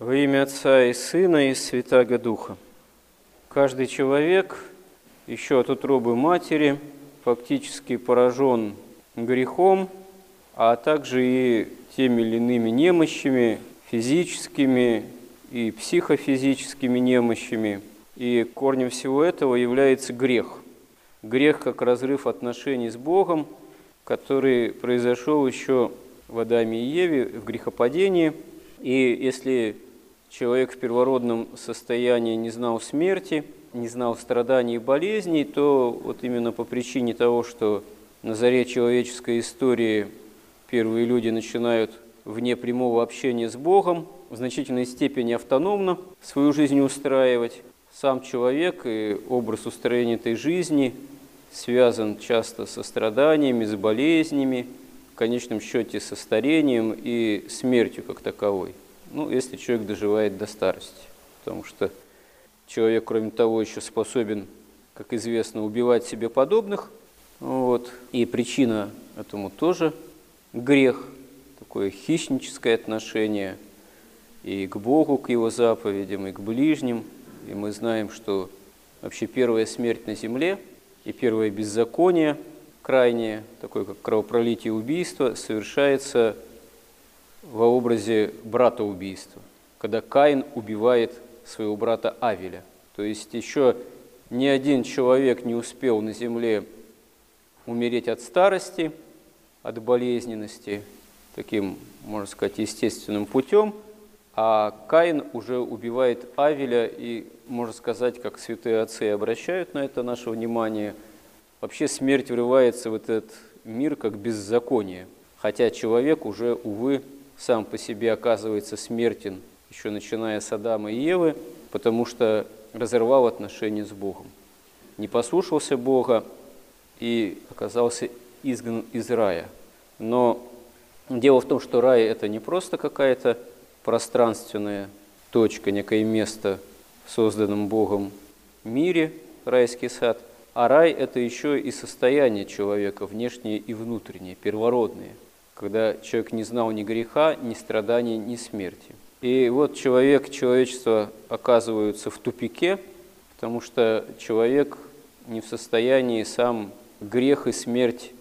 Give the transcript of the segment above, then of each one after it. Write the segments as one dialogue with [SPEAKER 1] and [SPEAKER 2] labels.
[SPEAKER 1] Во имя Отца и Сына и Святаго Духа. Каждый человек еще от утробы матери фактически поражен грехом, а также и теми или иными немощами, физическими и психофизическими немощами. И корнем всего этого является грех. Грех как разрыв отношений с Богом, который произошел еще в Адаме и Еве в грехопадении. И если человек в первородном состоянии не знал смерти, не знал страданий и болезней, то вот именно по причине того, что на заре человеческой истории первые люди начинают вне прямого общения с Богом, в значительной степени автономно свою жизнь устраивать, сам человек и образ устроения этой жизни связан часто со страданиями, с болезнями, в конечном счете со старением и смертью как таковой ну, если человек доживает до старости. Потому что человек, кроме того, еще способен, как известно, убивать себе подобных. Вот. И причина этому тоже грех, такое хищническое отношение и к Богу, к Его заповедям, и к ближним. И мы знаем, что вообще первая смерть на земле и первое беззаконие, крайнее, такое как кровопролитие убийство, совершается во образе брата убийства, когда Каин убивает своего брата Авеля. То есть еще ни один человек не успел на земле умереть от старости, от болезненности, таким, можно сказать, естественным путем, а Каин уже убивает Авеля, и, можно сказать, как святые отцы обращают на это наше внимание, вообще смерть врывается в этот мир как беззаконие, хотя человек уже, увы, сам по себе оказывается смертен, еще начиная с Адама и Евы, потому что разорвал отношения с Богом. Не послушался Бога и оказался изгнан из рая. Но дело в том, что рай – это не просто какая-то пространственная точка, некое место в созданном Богом мире, райский сад, а рай – это еще и состояние человека, внешнее и внутреннее, первородное – когда человек не знал ни греха, ни страданий, ни смерти. И вот человек, человечество оказываются в тупике, потому что человек не в состоянии сам грех и смерть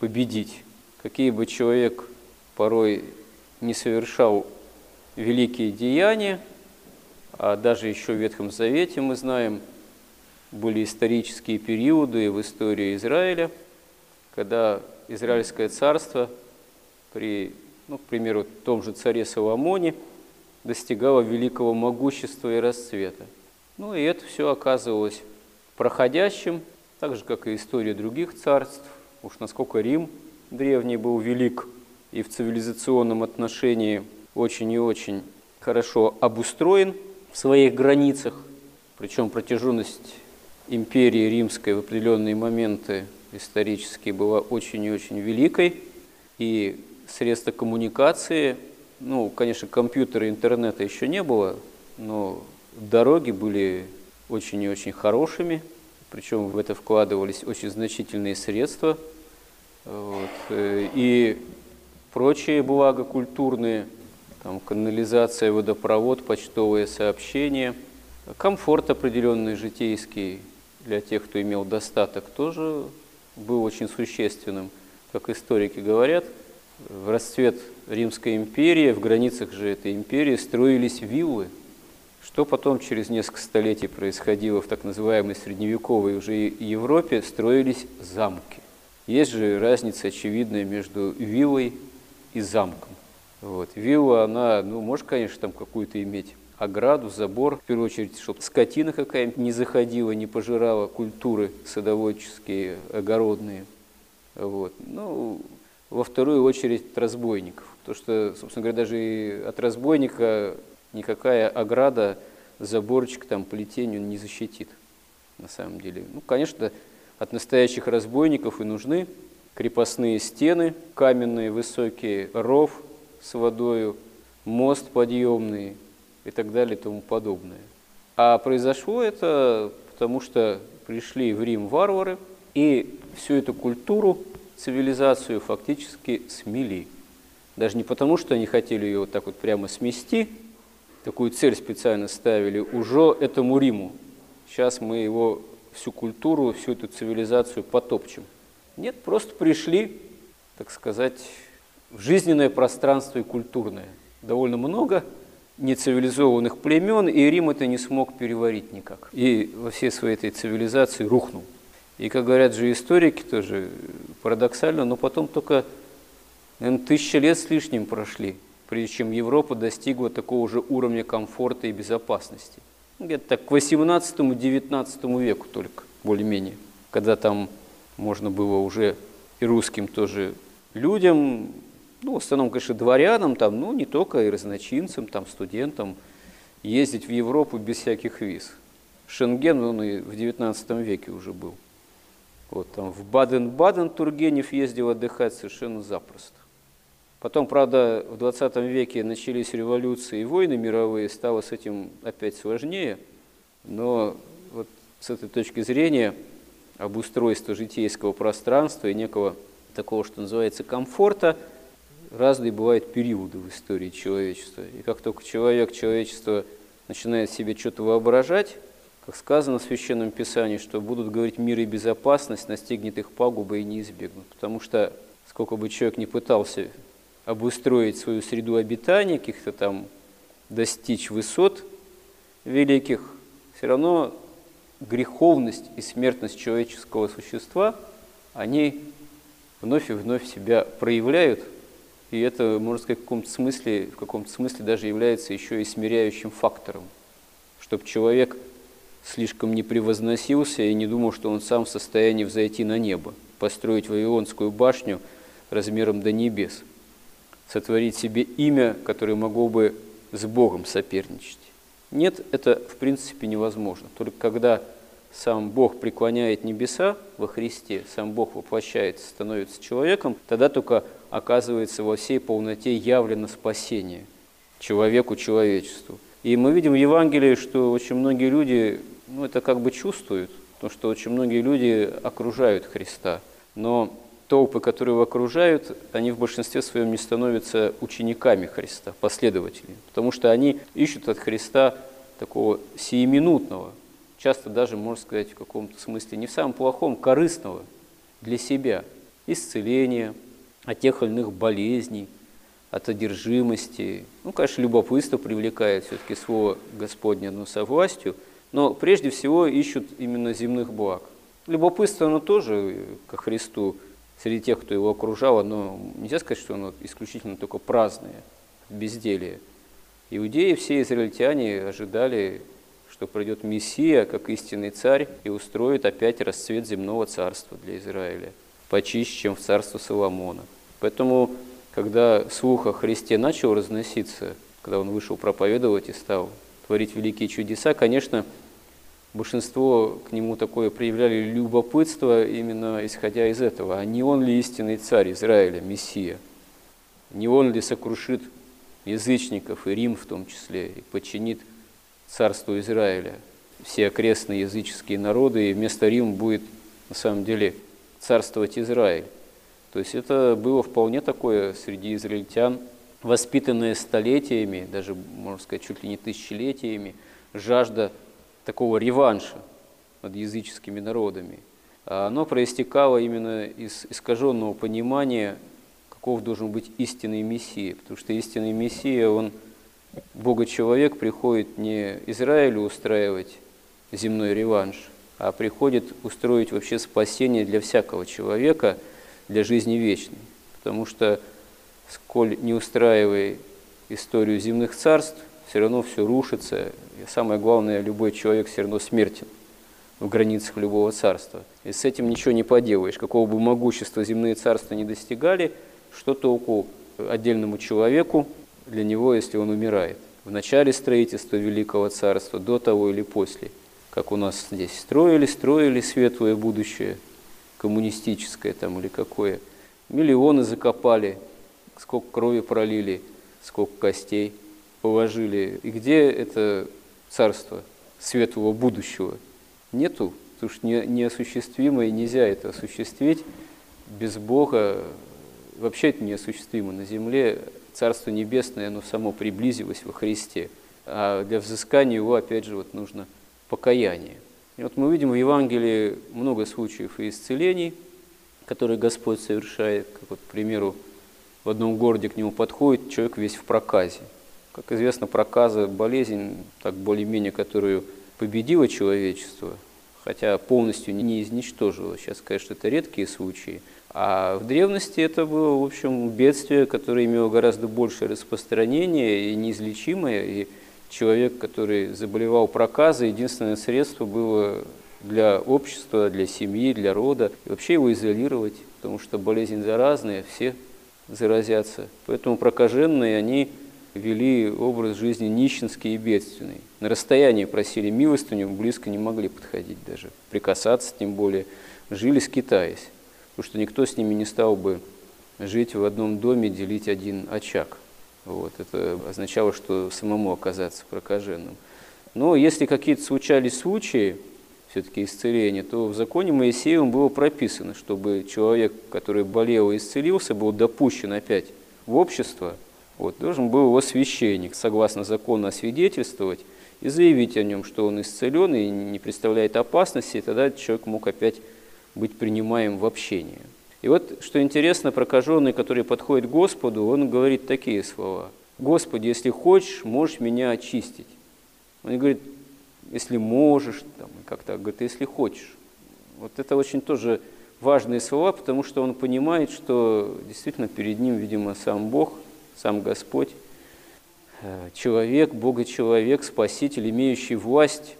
[SPEAKER 1] победить. Какие бы человек порой не совершал великие деяния, а даже еще в Ветхом Завете мы знаем, были исторические периоды в истории Израиля, когда Израильское царство – при, ну, к примеру, том же царе Соломоне достигала великого могущества и расцвета. Ну и это все оказывалось проходящим, так же, как и история других царств. Уж насколько Рим древний был велик и в цивилизационном отношении очень и очень хорошо обустроен в своих границах, причем протяженность империи римской в определенные моменты исторически была очень и очень великой, и средства коммуникации, ну, конечно, компьютера, интернета еще не было, но дороги были очень и очень хорошими, причем в это вкладывались очень значительные средства. Вот, э, и прочие блага культурные, там, канализация, водопровод, почтовые сообщения, комфорт определенный житейский для тех, кто имел достаток, тоже был очень существенным, как историки говорят – в расцвет Римской империи, в границах же этой империи строились виллы, что потом через несколько столетий происходило в так называемой средневековой уже Европе, строились замки. Есть же разница очевидная между виллой и замком. Вот. Вилла, она, ну, может, конечно, там какую-то иметь ограду, забор, в первую очередь, чтобы скотина какая-нибудь не заходила, не пожирала культуры садоводческие, огородные. Вот. Ну, во вторую очередь от разбойников. То, что, собственно говоря, даже и от разбойника никакая ограда, заборчик, там, плетень он не защитит на самом деле. Ну, конечно, от настоящих разбойников и нужны крепостные стены, каменные, высокие, ров с водою, мост подъемный и так далее и тому подобное. А произошло это потому, что пришли в Рим варвары и всю эту культуру цивилизацию фактически смели. Даже не потому, что они хотели ее вот так вот прямо смести, такую цель специально ставили, уже этому Риму. Сейчас мы его всю культуру, всю эту цивилизацию потопчем. Нет, просто пришли, так сказать, в жизненное пространство и культурное. Довольно много нецивилизованных племен, и Рим это не смог переварить никак. И во всей своей этой цивилизации рухнул. И, как говорят же историки, тоже парадоксально, но потом только, наверное, тысячи лет с лишним прошли, прежде чем Европа достигла такого же уровня комфорта и безопасности. Где-то так к 18-19 веку только, более-менее, когда там можно было уже и русским тоже людям, ну, в основном, конечно, дворянам, там, ну, не только и разночинцам, там, студентам, ездить в Европу без всяких виз. Шенген, он и в 19 веке уже был. Вот, там, в Баден-Баден Тургенев ездил отдыхать совершенно запросто. Потом, правда, в 20 веке начались революции и войны мировые, стало с этим опять сложнее, но вот с этой точки зрения обустройства житейского пространства и некого такого, что называется, комфорта – разные бывают периоды в истории человечества. И как только человек, человечество начинает себе что-то воображать, как сказано в Священном Писании, что будут говорить мир и безопасность, настигнет их пагуба и не избегнут. Потому что сколько бы человек ни пытался обустроить свою среду обитания, каких-то там достичь высот великих, все равно греховность и смертность человеческого существа, они вновь и вновь себя проявляют – и это, можно сказать, в каком-то смысле, в каком-то смысле даже является еще и смиряющим фактором, чтобы человек слишком не превозносился и не думал, что он сам в состоянии взойти на небо, построить Вавилонскую башню размером до небес, сотворить себе имя, которое могло бы с Богом соперничать. Нет, это в принципе невозможно. Только когда сам Бог преклоняет небеса во Христе, сам Бог воплощается, становится человеком, тогда только оказывается во всей полноте явлено спасение человеку, человечеству. И мы видим в Евангелии, что очень многие люди, ну это как бы чувствуют, потому что очень многие люди окружают Христа, но толпы, которые его окружают, они в большинстве своем не становятся учениками Христа, последователями, потому что они ищут от Христа такого сиюминутного, часто даже, можно сказать, в каком-то смысле, не в самом плохом, корыстного для себя исцеления, от тех или иных болезней, от одержимости. Ну, конечно, любопытство привлекает все-таки слово Господне, но со властью, но прежде всего ищут именно земных благ. Любопытство, оно тоже ко Христу среди тех, кто его окружал, оно нельзя сказать, что оно исключительно только праздное, безделие. Иудеи, все израильтяне ожидали что придет Мессия, как истинный царь, и устроит опять расцвет земного царства для Израиля, почище, чем в царство Соломона. Поэтому, когда слух о Христе начал разноситься, когда он вышел проповедовать и стал творить великие чудеса, конечно, большинство к нему такое проявляли любопытство именно исходя из этого. А не он ли истинный царь Израиля, Мессия? Не он ли сокрушит язычников и Рим в том числе, и подчинит царству Израиля, все окрестные языческие народы, и вместо Рима будет на самом деле царствовать Израиль. То есть это было вполне такое среди израильтян, воспитанное столетиями, даже, можно сказать, чуть ли не тысячелетиями, жажда такого реванша над языческими народами. А оно проистекало именно из искаженного понимания, каков должен быть истинный Мессия. Потому что истинный Мессия, он – Бога-человек приходит не Израилю устраивать земной реванш, а приходит устроить вообще спасение для всякого человека, для жизни вечной. Потому что, сколь не устраивая историю земных царств, все равно все рушится. И самое главное, любой человек все равно смертен в границах любого царства. И с этим ничего не поделаешь. Какого бы могущества земные царства не достигали, что толку отдельному человеку, для него, если он умирает. В начале строительства Великого Царства, до того или после. Как у нас здесь строили, строили светлое будущее, коммунистическое там или какое. Миллионы закопали, сколько крови пролили, сколько костей положили. И где это царство светлого будущего? Нету, потому что неосуществимо и нельзя это осуществить без Бога. Вообще это неосуществимо на земле Царство Небесное, оно само приблизилось во Христе. а для взыскания его, опять же, вот нужно покаяние. И вот мы видим в Евангелии много случаев и исцелений, которые Господь совершает, как вот, к примеру, в одном городе к нему подходит человек весь в проказе. Как известно, проказа – болезнь, так более-менее, которую победила человечество, хотя полностью не изничтожила. Сейчас, конечно, это редкие случаи. А в древности это было, в общем, бедствие, которое имело гораздо большее распространение и неизлечимое. И человек, который заболевал проказой, единственное средство было для общества, для семьи, для рода, и вообще его изолировать, потому что болезнь заразная, все заразятся. Поэтому прокаженные, они вели образ жизни нищенский и бедственный. На расстоянии просили милостыню, близко не могли подходить даже, прикасаться тем более, жили скитаясь, потому что никто с ними не стал бы жить в одном доме, делить один очаг. Вот, это означало, что самому оказаться прокаженным. Но если какие-то случались случаи, все-таки исцеления, то в законе Моисеевым было прописано, чтобы человек, который болел и исцелился, был допущен опять в общество – вот, должен был его священник, согласно закону, освидетельствовать и заявить о нем, что он исцелен и не представляет опасности, и тогда человек мог опять быть принимаем в общение. И вот, что интересно, прокаженный, который подходит к Господу, он говорит такие слова. «Господи, если хочешь, можешь меня очистить». Он говорит, если можешь, там, как-то говорит, если хочешь. Вот это очень тоже важные слова, потому что он понимает, что действительно перед ним, видимо, сам Бог – сам Господь, э, человек, Бога-человек, Спаситель, имеющий власть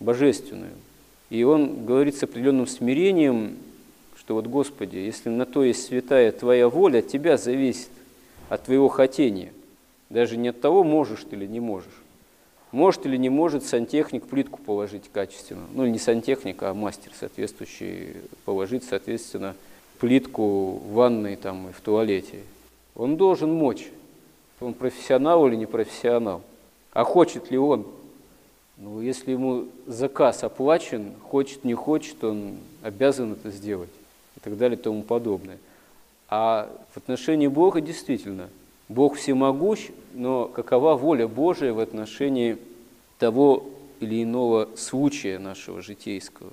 [SPEAKER 1] божественную. И он говорит с определенным смирением, что вот, Господи, если на то есть святая Твоя воля, от Тебя зависит, от Твоего хотения. Даже не от того, можешь ты или не можешь. Может или не может сантехник плитку положить качественно. Ну, не сантехник, а мастер соответствующий положить, соответственно, плитку в ванной там, и в туалете. Он должен мочь он профессионал или не профессионал. А хочет ли он? Ну, если ему заказ оплачен, хочет, не хочет, он обязан это сделать и так далее и тому подобное. А в отношении Бога действительно, Бог всемогущ, но какова воля Божия в отношении того или иного случая нашего житейского?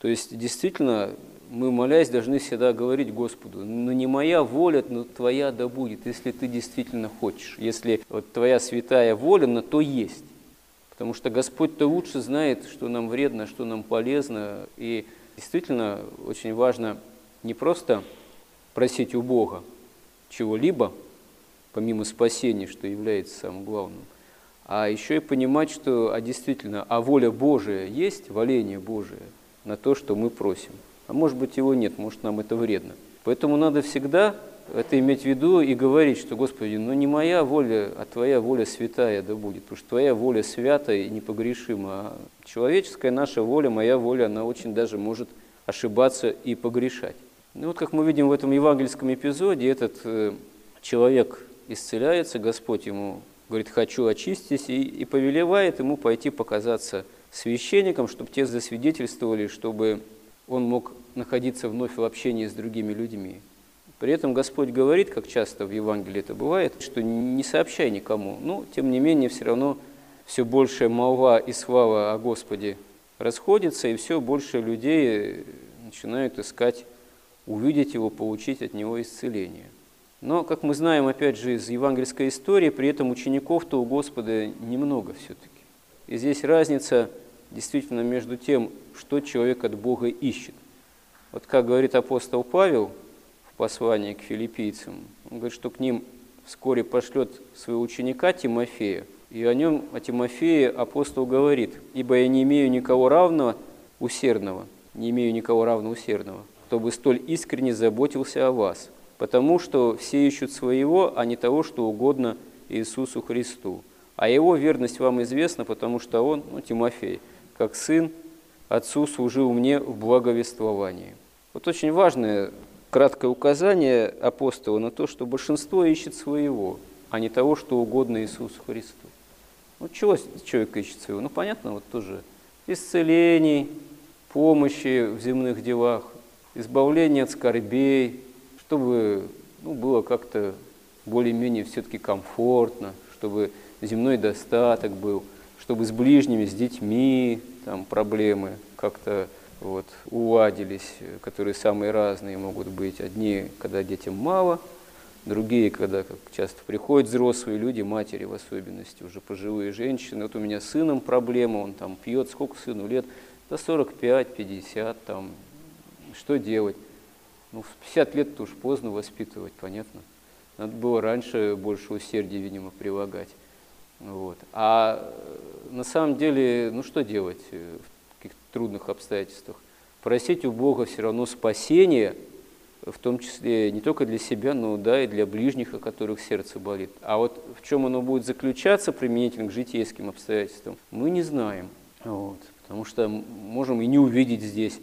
[SPEAKER 1] То есть действительно мы, молясь, должны всегда говорить Господу, ну не моя воля, но твоя да будет, если ты действительно хочешь. Если вот твоя святая воля, на то есть. Потому что Господь-то лучше знает, что нам вредно, что нам полезно. И действительно очень важно не просто просить у Бога чего-либо, помимо спасения, что является самым главным, а еще и понимать, что а действительно, а воля Божия есть, воление Божие на то, что мы просим а может быть его нет, может нам это вредно. Поэтому надо всегда это иметь в виду и говорить, что, Господи, ну не моя воля, а Твоя воля святая да будет, потому что Твоя воля святая и непогрешима, а человеческая наша воля, моя воля, она очень даже может ошибаться и погрешать. Ну вот как мы видим в этом евангельском эпизоде, этот э, человек исцеляется, Господь ему говорит, хочу очистись, и, и повелевает ему пойти показаться священникам, чтобы те засвидетельствовали, чтобы он мог находиться вновь в общении с другими людьми. При этом Господь говорит, как часто в Евангелии это бывает, что не сообщай никому. Но, тем не менее, все равно все больше молва и слава о Господе расходится, и все больше людей начинают искать, увидеть Его, получить от Него исцеление. Но, как мы знаем, опять же, из евангельской истории, при этом учеников-то у Господа немного все-таки. И здесь разница действительно между тем, что человек от Бога ищет. Вот как говорит апостол Павел в послании к филиппийцам, он говорит, что к ним вскоре пошлет своего ученика Тимофея, и о нем, о Тимофее апостол говорит, «Ибо я не имею никого равного усердного, не имею никого равного усердного, кто бы столь искренне заботился о вас, потому что все ищут своего, а не того, что угодно Иисусу Христу. А его верность вам известна, потому что он, ну, Тимофей, как сын Отцу служил мне в благовествовании. Вот очень важное краткое указание апостола на то, что большинство ищет своего, а не того, что угодно Иисусу Христу. Ну, чего человек ищет своего? Ну, понятно, вот тоже исцелений, помощи в земных делах, избавления от скорбей, чтобы ну, было как-то более-менее все-таки комфортно, чтобы земной достаток был, чтобы с ближними, с детьми там проблемы как-то вот, уладились, которые самые разные могут быть. Одни, когда детям мало, другие, когда, как часто приходят взрослые люди, матери в особенности, уже пожилые женщины. Вот у меня с сыном проблема, он там пьет, сколько сыну лет? До 45-50, там, что делать? Ну, в 50 лет-то уж поздно воспитывать, понятно. Надо было раньше больше усердия, видимо, прилагать. Вот. А на самом деле, ну что делать в каких-то трудных обстоятельствах? Просить у Бога все равно спасения, в том числе не только для себя, но да, и для ближних, о которых сердце болит. А вот в чем оно будет заключаться применительно к житейским обстоятельствам, мы не знаем. Вот. Потому что можем и не увидеть здесь,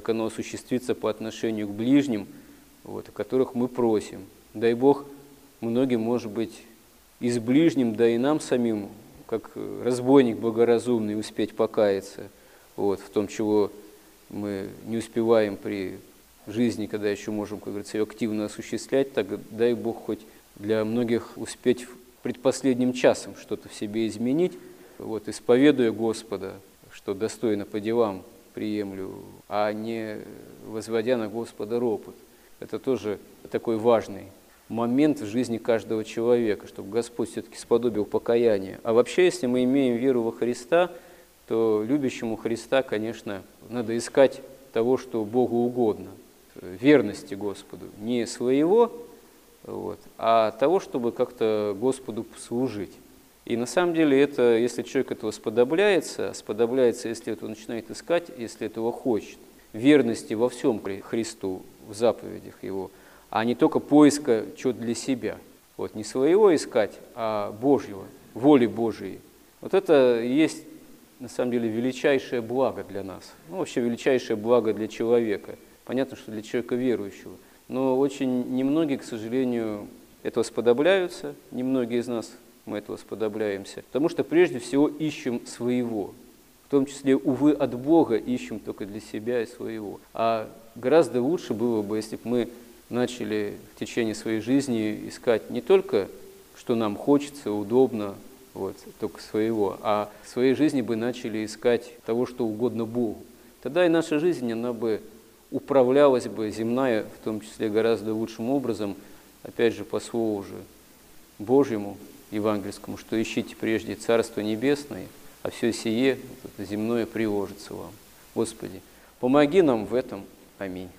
[SPEAKER 1] как оно осуществится по отношению к ближним, вот, о которых мы просим. Дай Бог, многим, может быть, и с ближним, да и нам самим, как разбойник богоразумный, успеть покаяться вот, в том, чего мы не успеваем при жизни, когда еще можем, как говорится, ее активно осуществлять, так дай Бог хоть для многих успеть предпоследним часом что-то в себе изменить, вот, исповедуя Господа, что достойно по делам приемлю, а не возводя на Господа ропот. Это тоже такой важный момент в жизни каждого человека, чтобы Господь все-таки сподобил покаяние. А вообще, если мы имеем веру во Христа, то любящему Христа, конечно, надо искать того, что Богу угодно, верности Господу, не своего, вот, а того, чтобы как-то Господу служить. И на самом деле это, если человек этого сподобляется, сподобляется, если этого начинает искать, если этого хочет, верности во всем Христу, в заповедях Его – а не только поиска чего-то для себя. Вот не своего искать, а Божьего, воли Божьей. Вот это есть на самом деле величайшее благо для нас. Ну, вообще величайшее благо для человека. Понятно, что для человека верующего. Но очень немногие, к сожалению, этого сподобляются, немногие из нас мы этого сподобляемся, потому что прежде всего ищем своего, в том числе, увы, от Бога ищем только для себя и своего. А гораздо лучше было бы, если бы мы начали в течение своей жизни искать не только, что нам хочется, удобно, вот, только своего, а в своей жизни бы начали искать того, что угодно Богу. Тогда и наша жизнь, она бы управлялась бы, земная, в том числе гораздо лучшим образом, опять же, по слову же Божьему, евангельскому, что ищите прежде Царство Небесное, а все сие, земное, приложится вам. Господи, помоги нам в этом. Аминь.